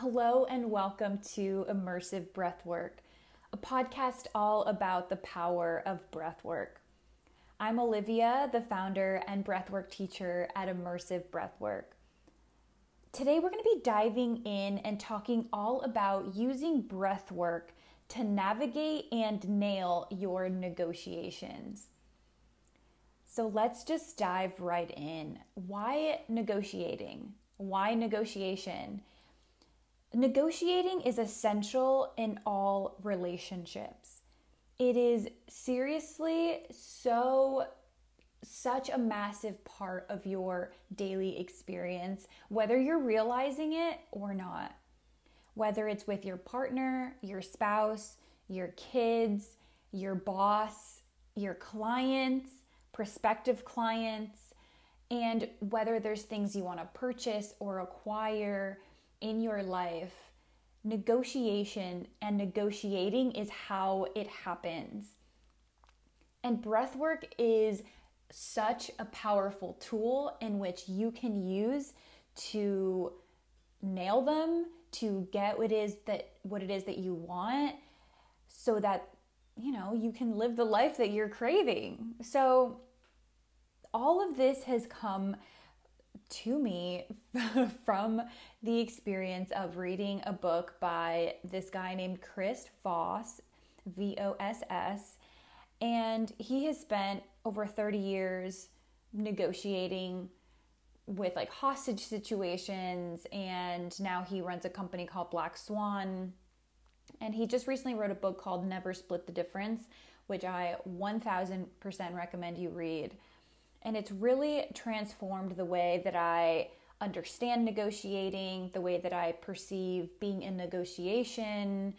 Hello, and welcome to Immersive Breathwork, a podcast all about the power of breathwork. I'm Olivia, the founder and breathwork teacher at Immersive Breathwork. Today, we're going to be diving in and talking all about using breathwork to navigate and nail your negotiations. So, let's just dive right in. Why negotiating? Why negotiation? Negotiating is essential in all relationships. It is seriously so such a massive part of your daily experience, whether you're realizing it or not. Whether it's with your partner, your spouse, your kids, your boss, your clients, prospective clients, and whether there's things you want to purchase or acquire in your life, negotiation and negotiating is how it happens. And breath work is such a powerful tool in which you can use to nail them, to get what it is that what it is that you want so that you know, you can live the life that you're craving. So all of this has come to me from the experience of reading a book by this guy named Chris Voss, V O S S, and he has spent over 30 years negotiating with like hostage situations and now he runs a company called Black Swan. And he just recently wrote a book called Never Split the Difference which I 1000% recommend you read and it's really transformed the way that I understand negotiating, the way that I perceive being in negotiation.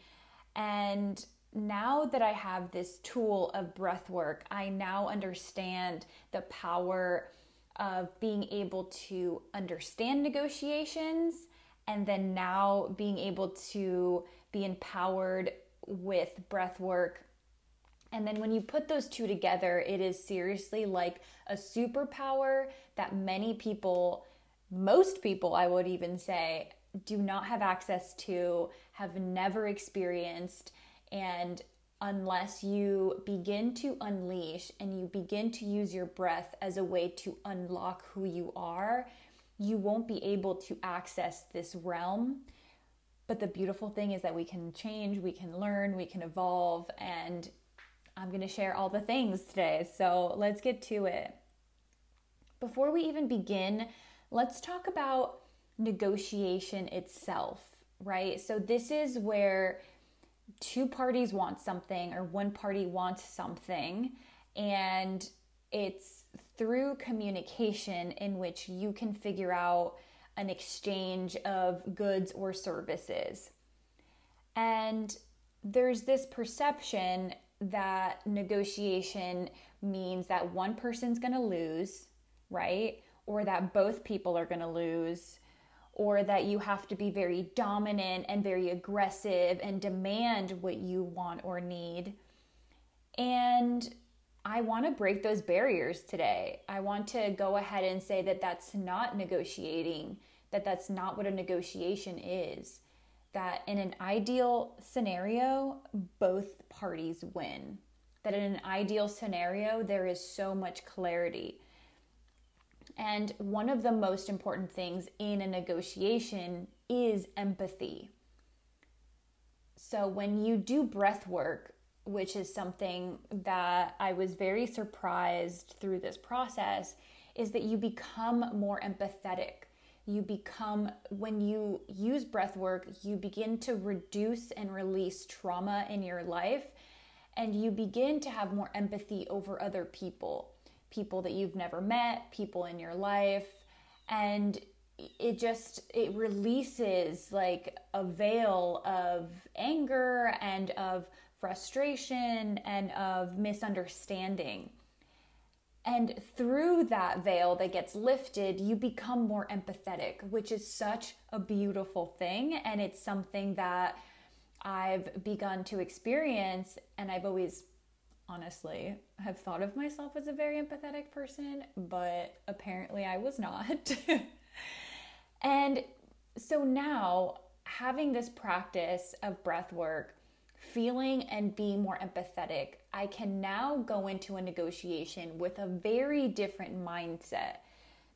And now that I have this tool of breath work, I now understand the power of being able to understand negotiations and then now being able to be empowered with breath work and then when you put those two together, it is seriously like a superpower that many people, most people, I would even say, do not have access to, have never experienced. And unless you begin to unleash and you begin to use your breath as a way to unlock who you are, you won't be able to access this realm. But the beautiful thing is that we can change, we can learn, we can evolve, and I'm going to share all the things today. So let's get to it. Before we even begin, let's talk about negotiation itself, right? So this is where two parties want something or one party wants something, and it's through communication in which you can figure out an exchange of goods or services. And there's this perception that negotiation means that one person's going to lose, right? Or that both people are going to lose, or that you have to be very dominant and very aggressive and demand what you want or need. And I want to break those barriers today. I want to go ahead and say that that's not negotiating, that that's not what a negotiation is that in an ideal scenario, both parties win. That in an ideal scenario, there is so much clarity. And one of the most important things in a negotiation is empathy. So when you do breath work, which is something that I was very surprised through this process, is that you become more empathetic you become when you use breath work you begin to reduce and release trauma in your life and you begin to have more empathy over other people people that you've never met people in your life and it just it releases like a veil of anger and of frustration and of misunderstanding and through that veil that gets lifted, you become more empathetic, which is such a beautiful thing. And it's something that I've begun to experience. And I've always, honestly, have thought of myself as a very empathetic person, but apparently I was not. and so now, having this practice of breath work, feeling and being more empathetic, I can now go into a negotiation with a very different mindset.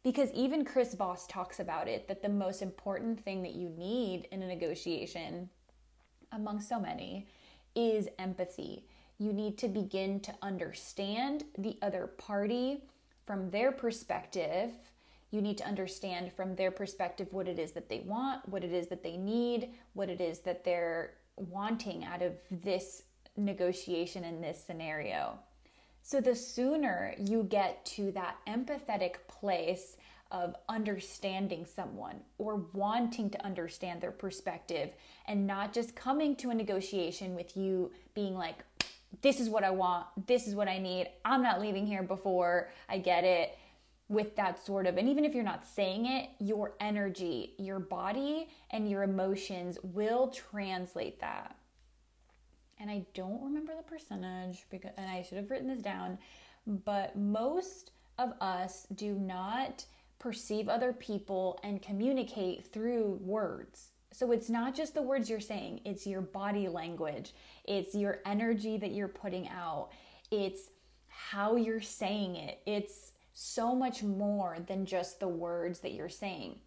Because even Chris Voss talks about it that the most important thing that you need in a negotiation, among so many, is empathy. You need to begin to understand the other party from their perspective. You need to understand from their perspective what it is that they want, what it is that they need, what it is that they're wanting out of this negotiation in this scenario. So, the sooner you get to that empathetic place of understanding someone or wanting to understand their perspective and not just coming to a negotiation with you being like, this is what I want, this is what I need, I'm not leaving here before I get it. With that sort of, and even if you're not saying it, your energy, your body, and your emotions will translate that and I don't remember the percentage because and I should have written this down, but most of us do not perceive other people and communicate through words. So it's not just the words you're saying, it's your body language, it's your energy that you're putting out, it's how you're saying it. It's so much more than just the words that you're saying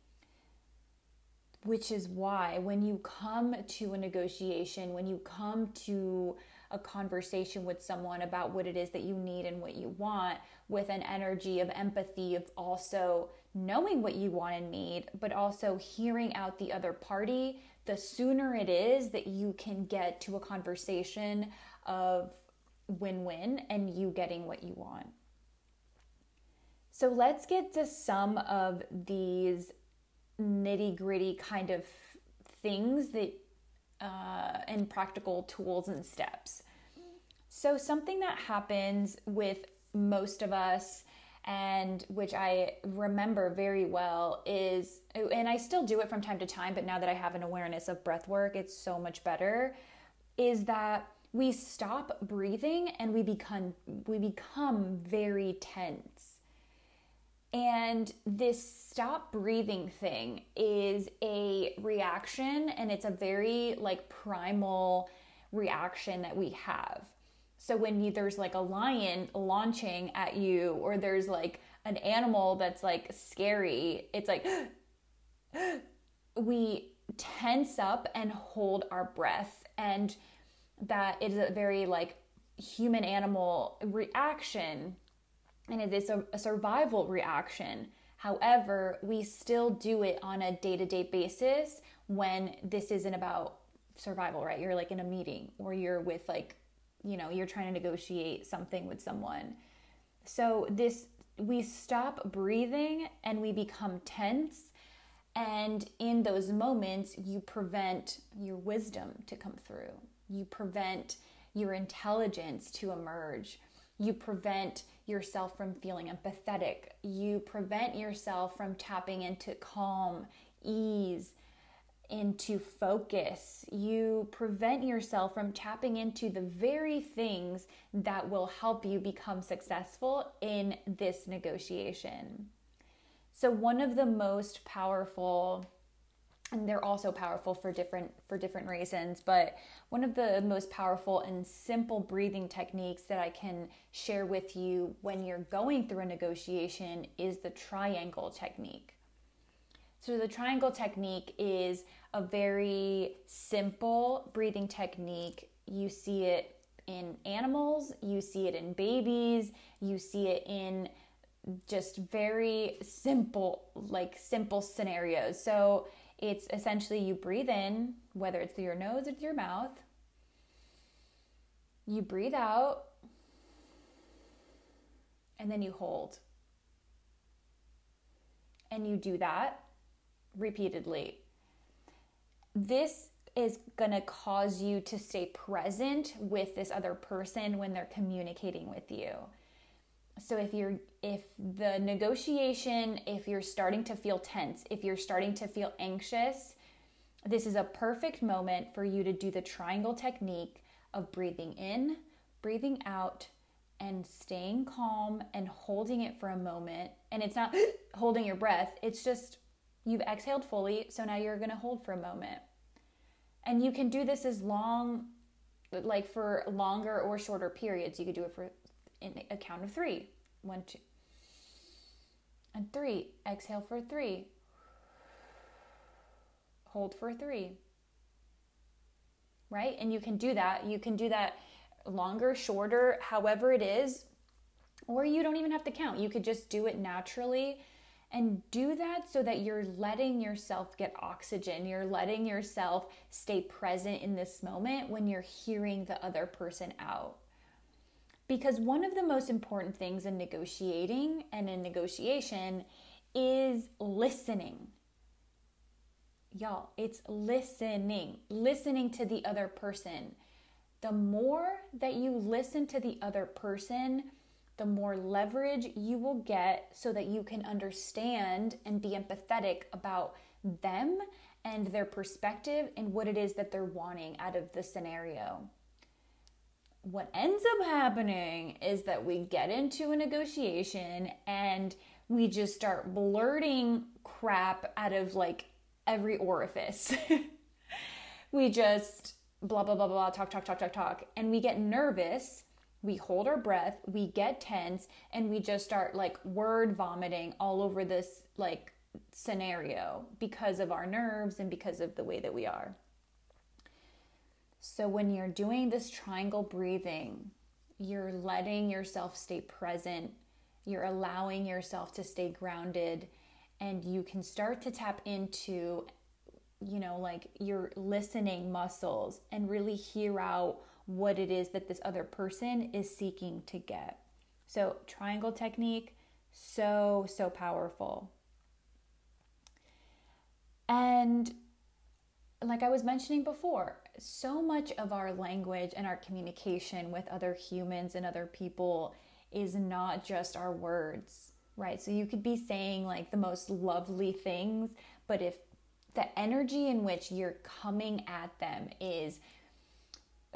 which is why when you come to a negotiation, when you come to a conversation with someone about what it is that you need and what you want, with an energy of empathy, of also knowing what you want and need, but also hearing out the other party, the sooner it is that you can get to a conversation of win win and you getting what you want. So let's get to some of these nitty gritty kind of things that uh, and practical tools and steps. So, something that happens with most of us, and which I remember very well, is, and I still do it from time to time, but now that I have an awareness of breath work, it's so much better, is that we stop breathing and we become we become very tense and this stop breathing thing is a reaction and it's a very like primal reaction that we have. So when you, there's like a lion launching at you or there's like an animal that's like scary, it's like we tense up and hold our breath and that is a very like human animal reaction and it is a, a survival reaction. However, we still do it on a day to day basis when this isn't about survival, right? You're like in a meeting or you're with like, you know, you're trying to negotiate something with someone. So, this, we stop breathing and we become tense. And in those moments, you prevent your wisdom to come through. You prevent your intelligence to emerge. You prevent yourself from feeling empathetic. You prevent yourself from tapping into calm, ease, into focus. You prevent yourself from tapping into the very things that will help you become successful in this negotiation. So, one of the most powerful and they're also powerful for different for different reasons but one of the most powerful and simple breathing techniques that i can share with you when you're going through a negotiation is the triangle technique. So the triangle technique is a very simple breathing technique. You see it in animals you see it in babies you see it in just very simple like simple scenarios. So it's essentially you breathe in, whether it's through your nose or your mouth. You breathe out, and then you hold. And you do that repeatedly. This is going to cause you to stay present with this other person when they're communicating with you so if you're if the negotiation if you're starting to feel tense if you're starting to feel anxious this is a perfect moment for you to do the triangle technique of breathing in breathing out and staying calm and holding it for a moment. And it's not holding your breath. It's just you've exhaled fully so now you're going to hold for a moment. And you can do this as long, like for longer or shorter periods. You could do it for in a count of three. One, two, and three. Exhale for three. Hold for three. Right? And you can do that. You can do that longer, shorter, however it is. Or you don't even have to count. You could just do it naturally and do that so that you're letting yourself get oxygen. You're letting yourself stay present in this moment when you're hearing the other person out. Because one of the most important things in negotiating and in negotiation is listening. Y'all, it's listening, listening to the other person. The more that you listen to the other person, the more leverage you will get so that you can understand and be empathetic about them and their perspective and what it is that they're wanting out of the scenario. What ends up happening is that we get into a negotiation and we just start blurting crap out of like every orifice. we just blah, blah, blah, blah, talk, talk, talk, talk, talk. And we get nervous we hold our breath, we get tense, and we just start like word vomiting all over this like scenario because of our nerves and because of the way that we are. So, when you're doing this triangle breathing, you're letting yourself stay present, you're allowing yourself to stay grounded, and you can start to tap into, you know, like your listening muscles and really hear out what it is that this other person is seeking to get. So, triangle technique, so, so powerful. And like I was mentioning before, so much of our language and our communication with other humans and other people is not just our words, right? So you could be saying like the most lovely things, but if the energy in which you're coming at them is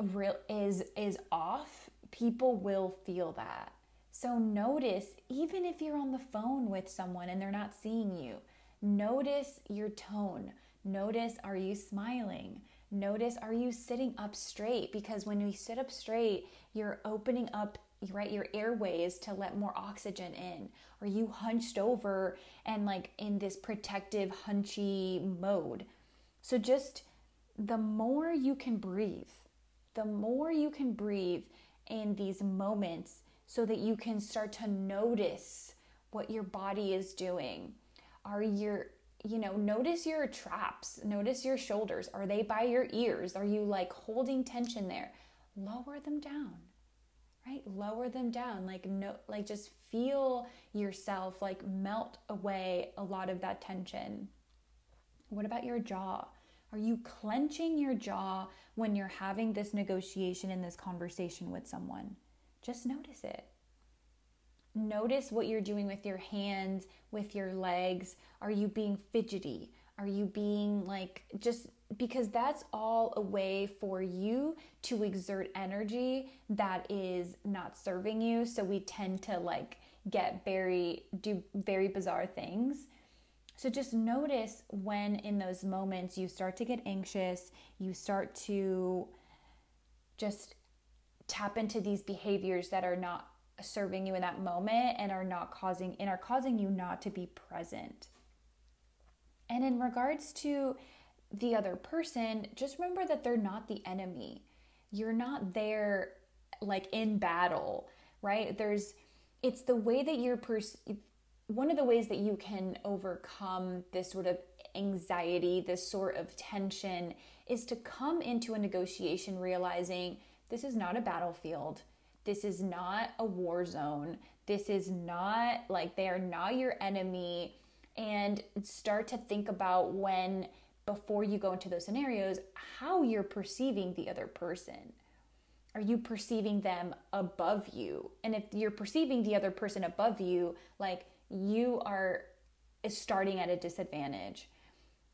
real is is off, people will feel that. So notice even if you're on the phone with someone and they're not seeing you, notice your tone. Notice are you smiling? Notice are you sitting up straight? Because when you sit up straight, you're opening up right your airways to let more oxygen in. Are you hunched over and like in this protective hunchy mode? So just the more you can breathe the more you can breathe in these moments so that you can start to notice what your body is doing. Are your you know, notice your traps, notice your shoulders. Are they by your ears? Are you like holding tension there? Lower them down. Right? Lower them down. Like no like just feel yourself like melt away a lot of that tension. What about your jaw? Are you clenching your jaw when you're having this negotiation and this conversation with someone? Just notice it. Notice what you're doing with your hands, with your legs. Are you being fidgety? Are you being like just because that's all a way for you to exert energy that is not serving you. So we tend to like get very, do very bizarre things. So just notice when in those moments you start to get anxious, you start to just tap into these behaviors that are not serving you in that moment and are not causing and are causing you not to be present. And in regards to the other person, just remember that they're not the enemy. You're not there like in battle, right? There's it's the way that you're pers- one of the ways that you can overcome this sort of anxiety, this sort of tension, is to come into a negotiation realizing this is not a battlefield. This is not a war zone. This is not like they are not your enemy. And start to think about when, before you go into those scenarios, how you're perceiving the other person. Are you perceiving them above you? And if you're perceiving the other person above you, like you are starting at a disadvantage.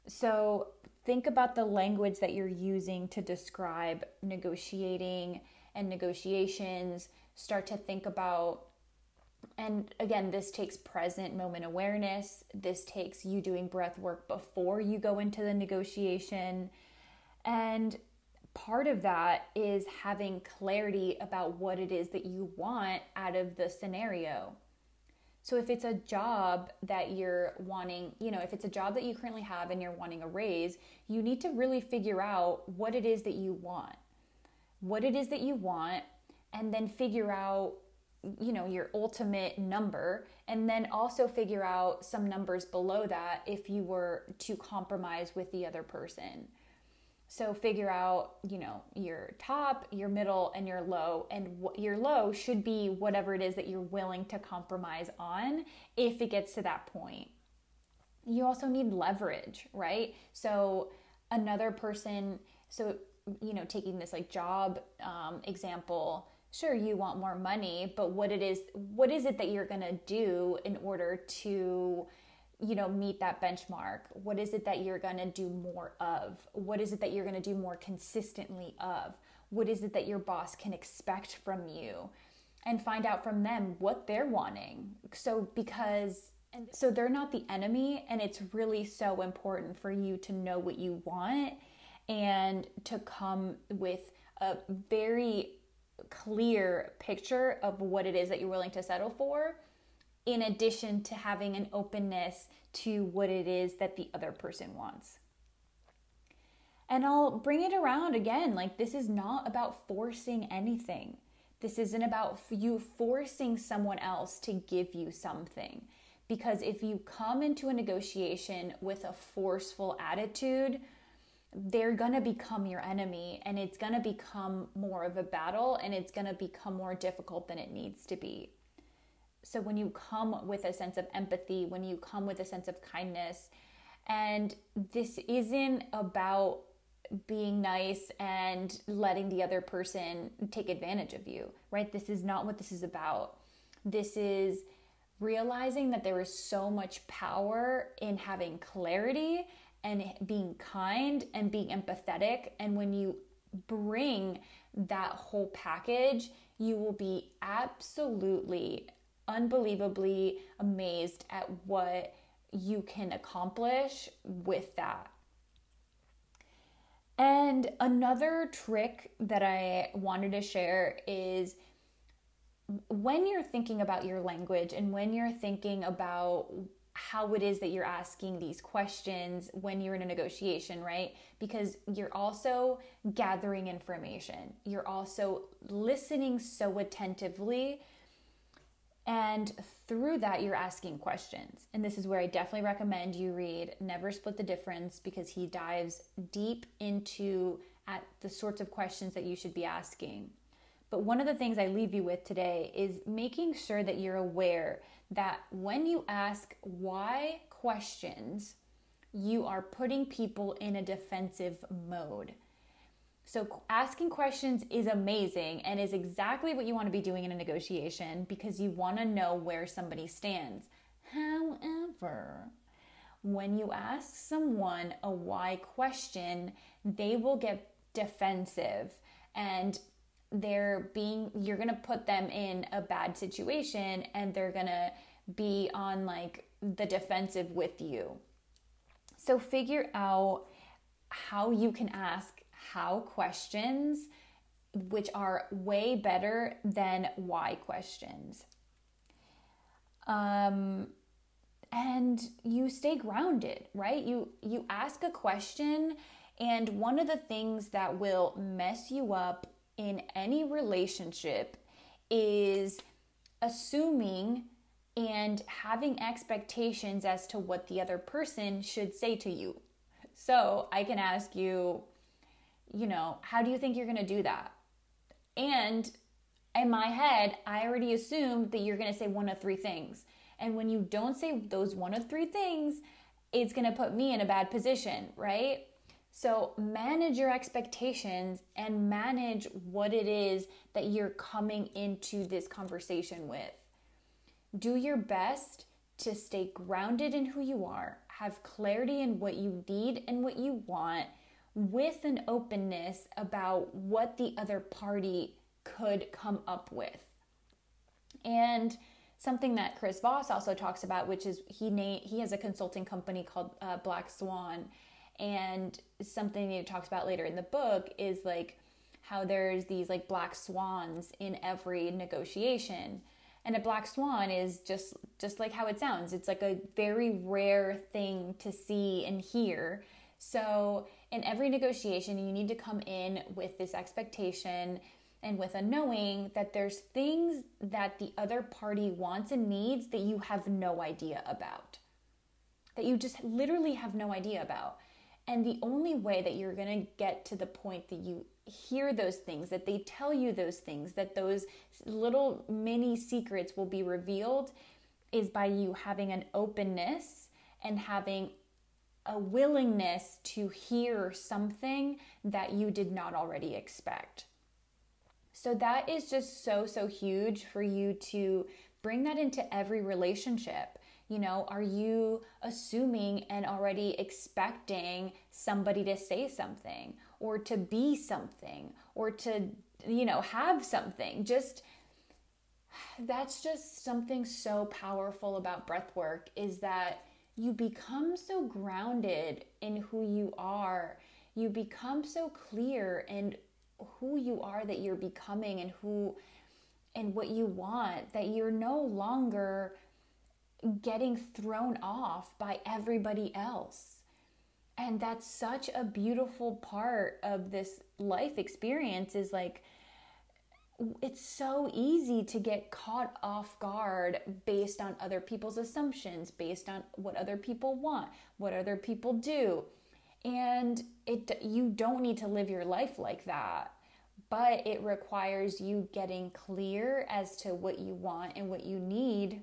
So think about the language that you're using to describe negotiating and negotiations. Start to think about, and again, this takes present moment awareness. This takes you doing breath work before you go into the negotiation. And part of that is having clarity about what it is that you want out of the scenario. So if it's a job that you're wanting, you know, if it's a job that you currently have and you're wanting a raise, you need to really figure out what it is that you want. What it is that you want and then figure out you know your ultimate number and then also figure out some numbers below that if you were to compromise with the other person so figure out, you know, your top, your middle, and your low. And what your low should be whatever it is that you're willing to compromise on if it gets to that point. You also need leverage, right? So another person, so, you know, taking this like job um, example, sure you want more money, but what it is, what is it that you're to do in order to, you know meet that benchmark? What is it that you're to do more of? What is it that you're to do more consistently of? What is it that your boss can expect from you? And find out from them what they're wanting. So because and so they're not the enemy and it's really so important for you to know what you want and to come with a very clear picture of what it is that you're willing to settle for in addition to having an openness to what it is that the other person wants. And I'll bring it around again like, this is not about forcing anything. This isn't about you forcing someone else to give you something. Because if you come into a negotiation with a forceful attitude, they're going to become your enemy and it's going to become more of a battle and it's going to become more difficult than it needs to be. So when you come with a sense of empathy, when you come with a sense of kindness, and this isn't about being nice and letting the other person take advantage of you, right? This is not what this is about. This is realizing that there is so much power in having clarity and being kind and being empathetic. And when you bring that whole package, you will be absolutely unbelievably amazed at what you can accomplish with that. And another trick that I wanted to share is when you're thinking about your language and when you're thinking about how it is that you're asking these questions when you're in a negotiation, right? Because you're also gathering information. You're also listening so attentively and through that, you're asking questions. And this is where I definitely recommend you read Never Split the Difference because he dives deep into at the sorts of questions that you should be asking. But one of the things I leave you with today is making sure that you're aware that when you ask why questions, you are putting people in a defensive mode. So, asking questions is amazing and is exactly what you want to be doing in a negotiation because you want to know where somebody stands. However, when you ask someone a why question, they will get defensive and they're being you're going to put them in a bad situation and they're going to be on like the defensive with you. So figure out how you can ask how questions, which are way better than why questions. Um, and you stay grounded, right? You you ask a question and one of the things that will mess you up in any relationship is assuming and having expectations as to what the other person should say to you. So, I can ask you, you know, how do you think you're going to do that? And in my head, I already assumed that you're going to say one of three things. And when you don't say those one of three things, it's going to put me in a bad position, right? So manage your expectations and manage what it is that you're coming into this conversation with. Do your best to stay grounded in who you are, have clarity in what you need and what you want, with an openness about what the other party could come up with. And something that Chris Voss also talks about, which is he na- he has a consulting company called uh, Black Swan, And something it talks about later in the book is like how there's these like black swans in every negotiation. And a black swan is just just like how it sounds. It's like a very rare thing to see and hear. So, in every negotiation, you need to come in with this expectation and with a knowing that there's things that the other party wants and needs that you have no idea about. That you just literally have no idea about. And the only way that you're going to get to the point that you hear those things, that they tell you those things, that those little mini secrets will be revealed is by you having an openness and having a willingness to hear something that you did not already expect. So that is just so, so huge for you to bring that into every relationship. You know, are you assuming and already expecting somebody to say something or to be something or to, you know, have something? Just that's just something so powerful about breath work is that you become so grounded in who you are. You become so clear in who you are that you're becoming and who and what you want that you're no longer getting thrown off by everybody else. And that's such a beautiful part of this life experience is like it's so easy to get caught off guard based on other people's assumptions, based on what other people want, what other people do. And it you don't need to live your life like that. But it requires you getting clear as to what you want and what you need.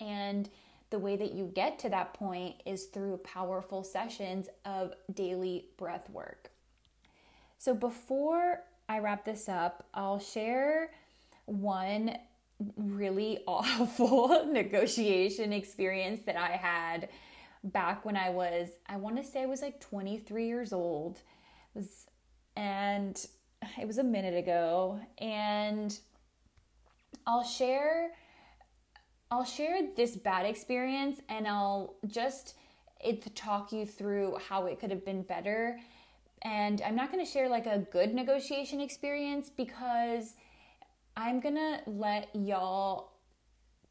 And the way that you get to that point is through powerful sessions of daily breath work. So before I wrap this up, I'll share one really awful negotiation experience that I had back when I was, I want to say I was like 23 years old. It was, and it was a minute ago. And I'll share I'll share this bad experience and I'll just it talk you through how it could have been better. And I'm not going to share like a good negotiation experience because I'm going to let y'all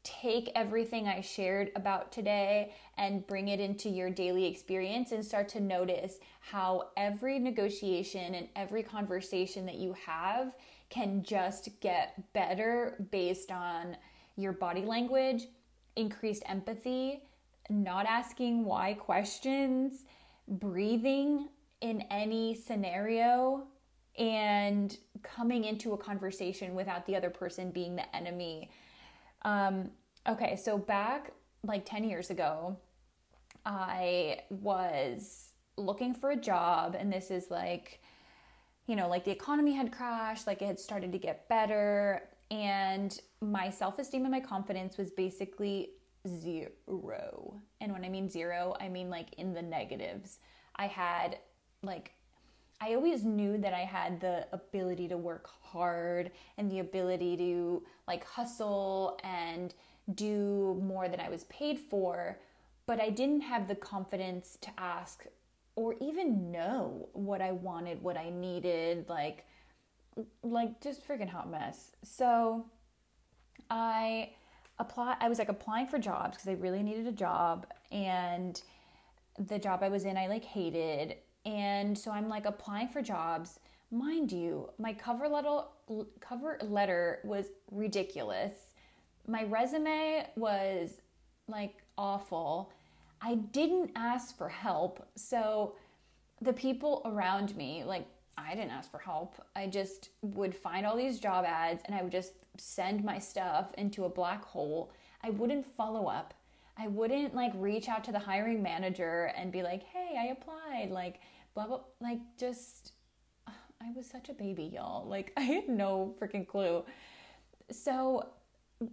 take everything I shared about today and bring it into your daily experience and start to notice how every negotiation and every conversation that you have can just get better based on your body language, increased empathy, not asking why questions, breathing in any scenario and coming into a conversation without the other person being the enemy. Um, okay, so back like 10 years ago, I was looking for a job, and this is like, you know, like the economy had crashed, like it had started to get better, and my self esteem and my confidence was basically zero. And when I mean zero, I mean like in the negatives. I had like I always knew that I had the ability to work hard and the ability to like hustle and do more than I was paid for, but I didn't have the confidence to ask or even know what I wanted, what I needed, like like just freaking hot mess. So I apply I was like applying for jobs because I really needed a job and the job I was in I like hated and so I'm like applying for jobs. Mind you, my cover letter cover letter was ridiculous. My resume was like awful. I didn't ask for help. So the people around me, like I didn't ask for help. I just would find all these job ads and I would just send my stuff into a black hole. I wouldn't follow up. I wouldn't like reach out to the hiring manager and be like, "Hey, I applied." Like blah blah like just I was such a baby, y'all. Like I had no freaking clue. So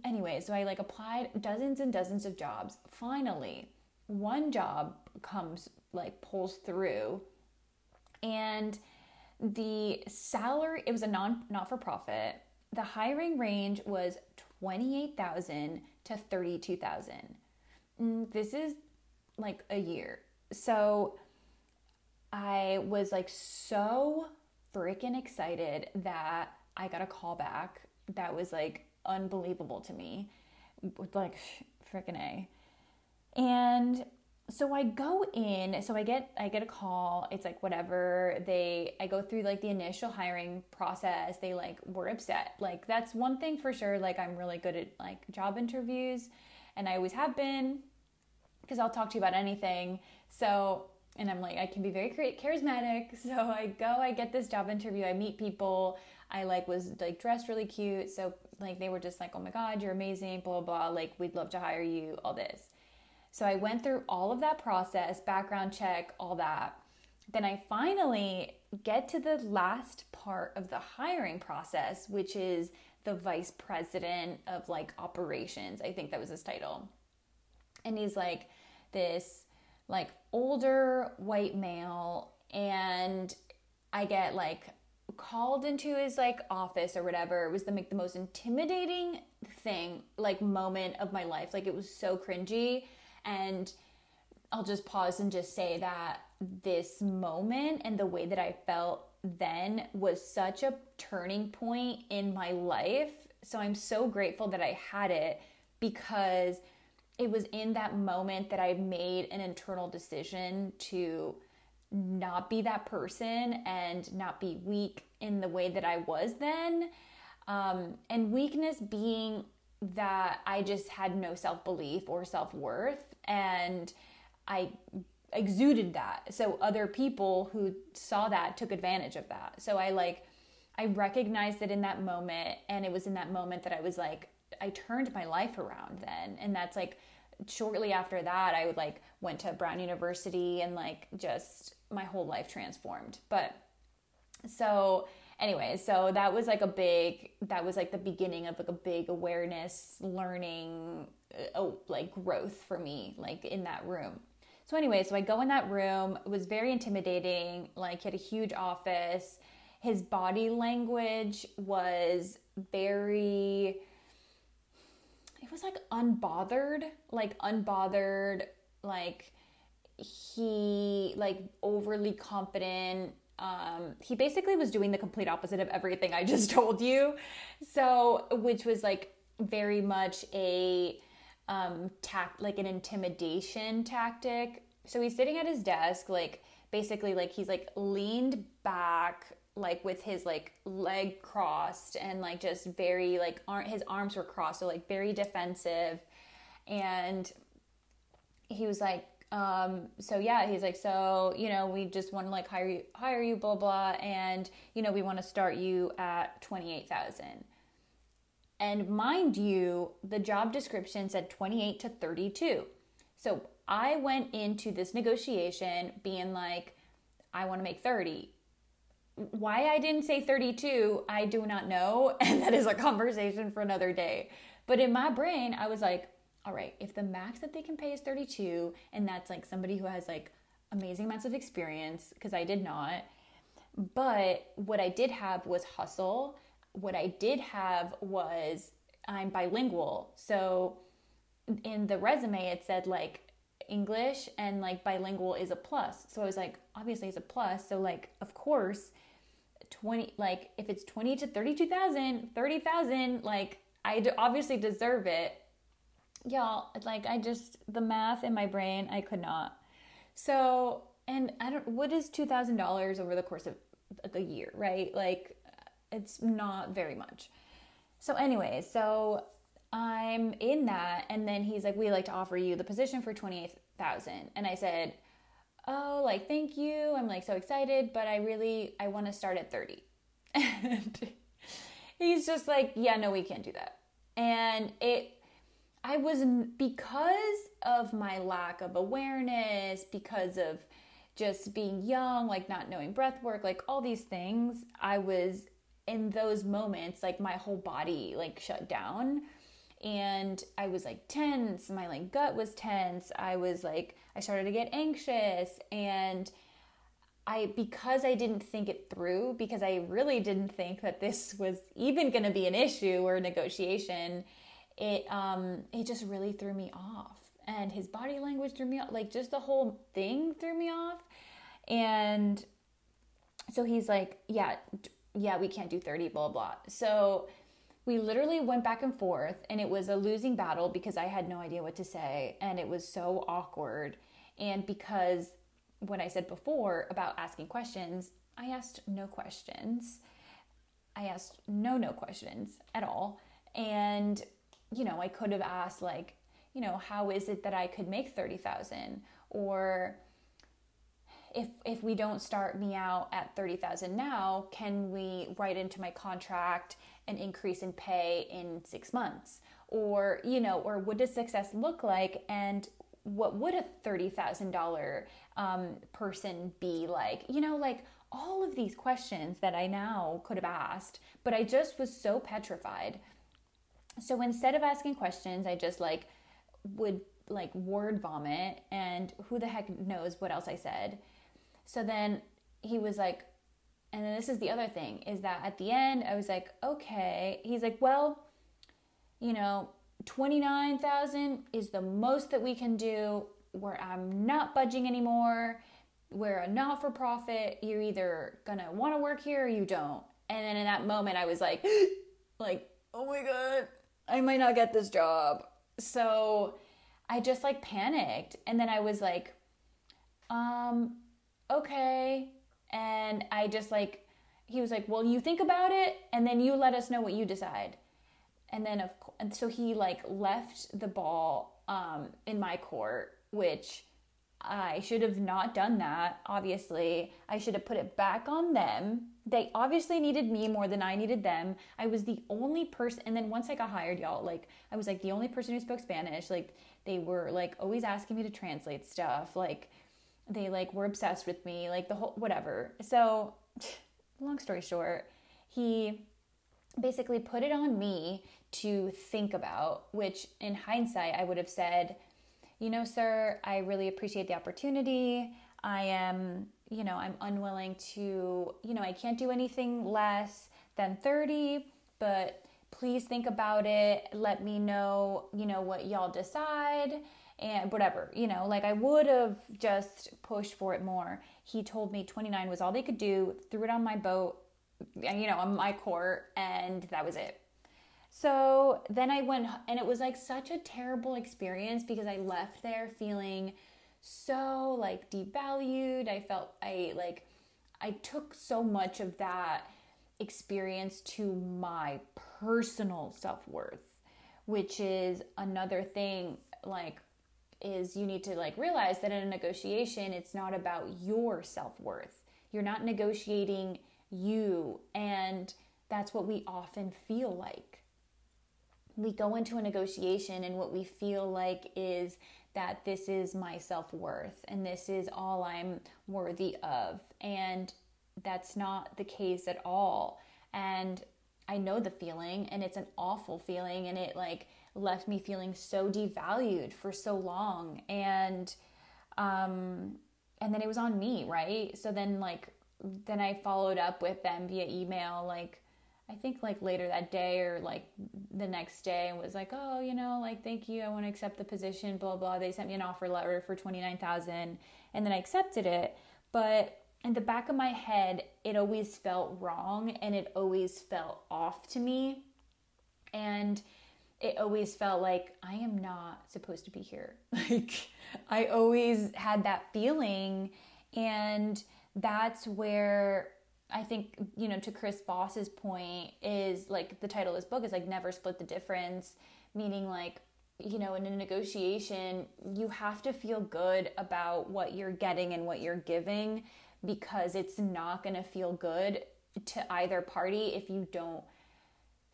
anyway, so I like applied dozens and dozens of jobs. Finally, one job comes like pulls through and the salary it was a non not for profit. The hiring range was 28,000 to 32,000. Mm, this is like a year. So I was like so freaking excited that I got a call back that was like unbelievable to me. Like freaking A. And so I go in, so I get I get a call. It's like whatever. They I go through like the initial hiring process. They like were upset. Like that's one thing for sure. Like I'm really good at like job interviews and I always have been because I'll talk to you about anything. So and I'm like I can be very charismatic. So I go, I get this job interview, I meet people. I like was like dressed really cute. So like they were just like, "Oh my god, you're amazing, blah blah, blah. like we'd love to hire you, all this." So I went through all of that process, background check, all that. Then I finally get to the last part of the hiring process, which is the vice president of like operations. I think that was his title. And he's like this like older white male and I get like called into his like office or whatever. It was the like the most intimidating thing like moment of my life. Like it was so cringy and I'll just pause and just say that this moment and the way that I felt then was such a turning point in my life. So I'm so grateful that I had it because it was in that moment that I made an internal decision to not be that person and not be weak in the way that I was then. Um, and weakness being that I just had no self belief or self worth and I exuded that. So other people who saw that took advantage of that. So I like I recognized it in that moment and it was in that moment that I was like I turned my life around then and that's like shortly after that I would like went to Brown University and like just my whole life transformed. But so anyway, so that was like a big that was like the beginning of like a big awareness learning uh, oh, like growth for me, like in that room. So anyway, so I go in that room. It was very intimidating. Like he had a huge office. His body language was very it was like unbothered, like unbothered, like he like overly confident. Um, he basically was doing the complete opposite of everything I just told you. So, which was like very much a um, tact, like an intimidation tactic. So he's sitting at his desk, like basically, like he's like leaned back, like with his like leg crossed, and like just very like aren't his arms were crossed, so like very defensive. And he was like, um, so yeah, he's like, so you know, we just want to like hire you, hire you, blah blah, and you know, we want to start you at twenty eight thousand. And mind you, the job description said 28 to 32. So I went into this negotiation being like, I want to make 30. Why I didn't say 32, I do not know. And that is a conversation for another day. But in my brain, I was like, all right, if the max that they can pay is 32, and that's like somebody who has like amazing amounts of experience, because I did not. But what I did have was hustle what I did have was I'm bilingual. So in the resume, it said like English and like bilingual is a plus. So I was like, obviously it's a plus. So like, of course, 20, like if it's 20 to 32,000, 30,000, like I obviously deserve it. Y'all, like I just, the math in my brain, I could not. So, and I don't, what is $2,000 over the course of a year, right? Like it's not very much. So, anyway, so I'm in that, and then he's like, "We like to offer you the position for twenty eight thousand. And I said, "Oh, like thank you. I'm like so excited, but I really I want to start at 30." And he's just like, "Yeah, no, we can't do that." And it I was because of my lack of awareness, because of just being young, like not knowing breath work, like all these things, I was in those moments like my whole body like shut down. And i was like tense. My like gut was tense. I was like i started to get anxious. And i because i didn't think it through because i really didn't think that this was even to be an issue or a negotiation it um it just really threw me off and his body language threw me off like just the whole thing threw me off And so he's like, yeah, yeah, we can't do 30, blah, blah. So we literally went back and forth, and it was a losing battle because I had no idea what to say, and it was so awkward. And because what I said before about asking questions, I asked no questions. I asked no, no questions at all. And, you know, I could have asked, like, you know, how is it that I could make 30,000? Or, if if we don't start me out at 30,000 now, can we write into my contract an increase in pay in 6 months? Or, you know, or what does success look like and what would a $30,000 um, person be like? You know, like all of these questions that I now could have asked, but I just was so petrified. So instead of asking questions, I just like would like word vomit and who the heck knows what else I said. So then he was like, and then this is the other thing is that at the end, I was like, okay. He's like, well, you know, 29,000 is the most that we can do where I'm not budging anymore. We're a not for profit. You're either gonna want to work here or you don't. And then in that moment, I was like, like, oh my God, I might not get this job. So I just like panicked. And then I was like, um, okay. And I just like, he was like, well, you think about it and then you let us know what you decide. And then, of course, and so he like left the ball um, in my court, which I should have not done that. Obviously, I should have put it back on them. They obviously needed me more than I needed them. I was the only person, and then once I got hired, y'all, like, I was like the only person who spoke Spanish. Like, they were like always asking me to translate stuff. Like, they like were obsessed with me like the whole whatever so long story short he basically put it on me to think about which in hindsight i would have said you know sir i really appreciate the opportunity i am you know i'm unwilling to you know i can't do anything less than 30 but please think about it let me know you know what y'all decide and whatever, you know, like I would have just pushed for it more. He told me 29 was all they could do, threw it on my boat, and you know, on my court, and that was it. So then I went, and it was like such a terrible experience because I left there feeling so like devalued. I felt I like, I took so much of that experience to my personal self worth, which is another thing like is you need to like realize that in a negotiation it's not about your self-worth you're not negotiating you and that's what we often feel like we go into a negotiation and what we feel like is that this is my self-worth and this is all I'm worthy of. And that's not the case at all. And I know the feeling and it's an awful feeling and it like left me feeling so devalued for so long. And um and then it was on me right? So then like then i followed up with them via email like i think like later that day or like the next day was like oh you know like thank you. I want to accept the position blah blah. They sent me an offer letter for 29000 and then i accepted it. But in the back of my head it always felt wrong and it always felt off to me. And it always felt like I am not supposed to be here. Like I always had that feeling. And that's where I think, you know, to Chris Voss's point is like the title of his book is like never split the difference, meaning like, you know, in a negotiation, you have to feel good about what you're getting and what you're giving because it's not going to feel good to either party if you don't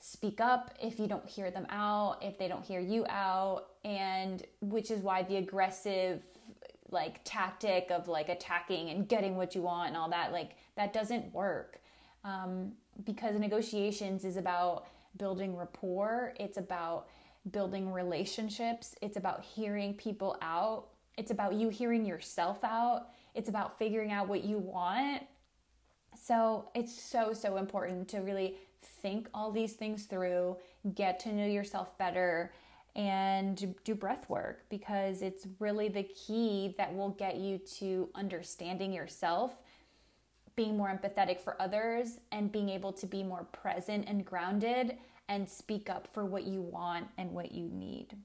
speak up if you don't hear them out, if they don't hear you out, and which is why the aggressive like tactic of like attacking and getting what you want and all that like that doesn't work. Um, because negotiations is about building rapport. It's about building relationships. It's about hearing people out. It's about you hearing yourself out. It's about figuring out what you want. So it's so so important to really think all these things through, get to know yourself better, and do breath work because it's really the key that will get you to understanding yourself, being more empathetic for others, and being able to be more present and grounded and speak up for what you want and what you need.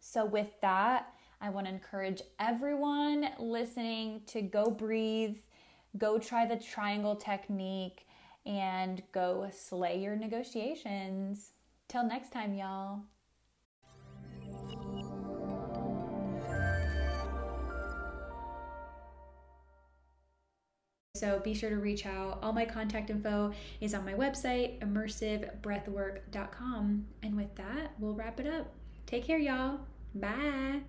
So, with that, I want to encourage everyone listening to go breathe, go try the triangle technique, and go slay your negotiations. Till next time, y'all. So be sure to reach out. All my contact info is on my website, immersivebreathwork.com. And with that, we'll wrap it up. Take care, y'all. Bye.